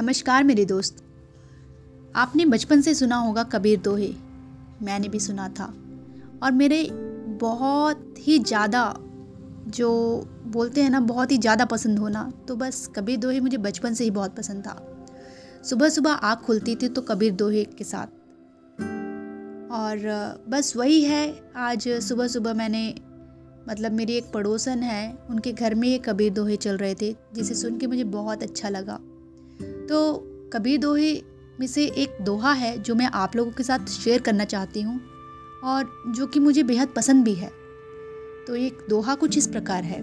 नमस्कार मेरे दोस्त। आपने बचपन से सुना होगा कबीर दोहे। मैंने भी सुना था। और मेरे बहुत ही ज़्यादा जो बोलते हैं ना, बहुत ही ज़्यादा पसंद होना तो बस कबीर दोहे मुझे बचपन से ही बहुत पसंद था। सुबह सुबह आँख खुलती थी तो कबीर दोहे के साथ। और बस वही है, आज सुबह सुबह मैंने मतलब मेरी एक पड़ोसन है, उनके घर में ये कबीर दोहे चल रहे थे, जिसे सुन के मुझे बहुत अच्छा लगा। तो कबीर दोहे में से एक दोहा है, जो मैं आप लोगों के साथ शेयर करना चाहती हूँ और जो कि मुझे बेहद पसंद भी है। तो एक दोहा कुछ इस प्रकार है।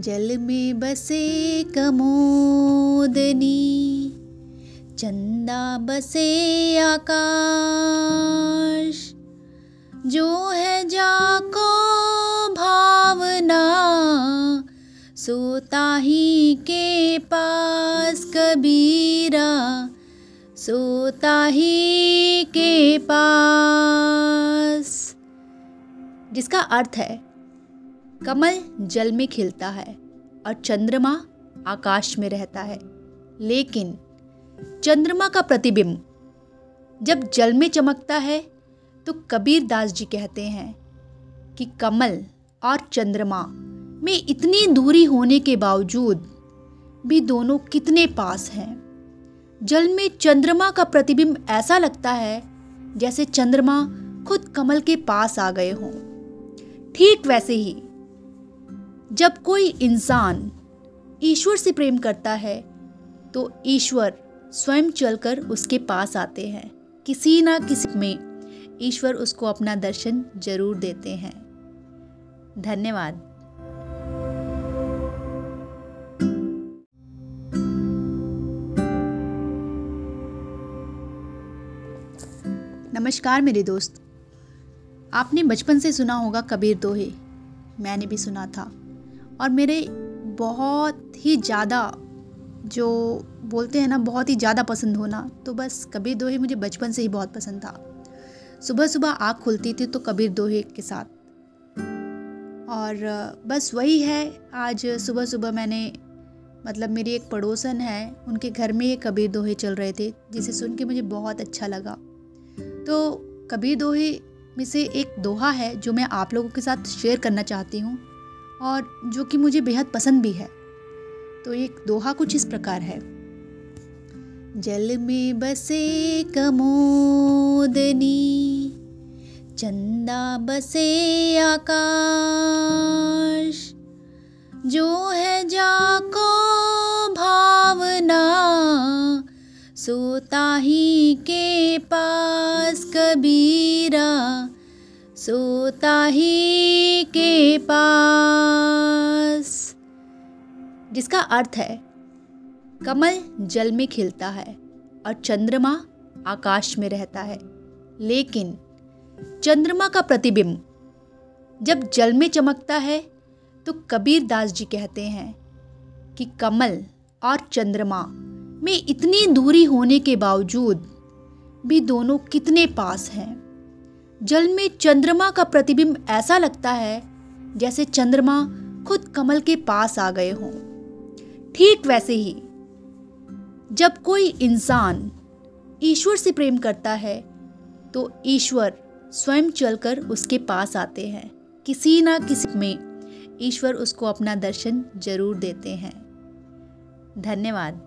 जल में बसे कमोदनी, चंदा बसे आकाश, जो है जाको सोता ही के पास कबीरा, सोता ही के पास। जिसका अर्थ है, कमल जल में खिलता है और चंद्रमा आकाश में रहता है। लेकिन चंद्रमा का प्रतिबिंब जब जल में चमकता है तो कबीर दास जी कहते हैं कि कमल और चंद्रमा में इतनी दूरी होने के बावजूद भी दोनों कितने पास हैं। जल में चंद्रमा का प्रतिबिंब ऐसा लगता है जैसे चंद्रमा खुद कमल के पास आ गए हों। ठीक वैसे ही, जब कोई इंसान ईश्वर से प्रेम करता है तो ईश्वर स्वयं चलकर उसके पास आते हैं। किसी ना किसी में ईश्वर उसको अपना दर्शन ज़रूर देते हैं। धन्यवाद। नमस्कार मेरे दोस्त। आपने बचपन से सुना होगा कबीर दोहे। मैंने भी सुना था। और मेरे बहुत ही ज़्यादा जो बोलते हैं ना, बहुत ही ज़्यादा पसंद होना तो बस कबीर दोहे मुझे बचपन से ही बहुत पसंद था। सुबह सुबह आँख खुलती थी तो कबीर दोहे के साथ। और बस वही है, आज सुबह सुबह मैंने मतलब मेरी एक पड़ोसन है, उनके घर में ये कबीर दोहे चल रहे थे, जिसे सुन के मुझे बहुत अच्छा लगा। तो कबीर दोहे में से एक दोहा है, जो मैं आप लोगों के साथ शेयर करना चाहती हूँ और जो कि मुझे बेहद पसंद भी है। तो एक दोहा कुछ इस प्रकार है। जल में बसे कमोदनी, चंदा बसे आकाश, जो है जाको सोता ही के पास कबीरा, सोता ही के पास। जिसका अर्थ है, कमल जल में खिलता है और चंद्रमा आकाश में रहता है। लेकिन चंद्रमा का प्रतिबिंब जब जल में चमकता है तो कबीर दास जी कहते हैं कि कमल और चंद्रमा में इतनी दूरी होने के बावजूद भी दोनों कितने पास हैं। जल में चंद्रमा का प्रतिबिंब ऐसा लगता है जैसे चंद्रमा खुद कमल के पास आ गए हों। ठीक वैसे ही, जब कोई इंसान ईश्वर से प्रेम करता है तो ईश्वर स्वयं चलकर उसके पास आते हैं। किसी ना किसी में ईश्वर उसको अपना दर्शन ज़रूर देते हैं। धन्यवाद।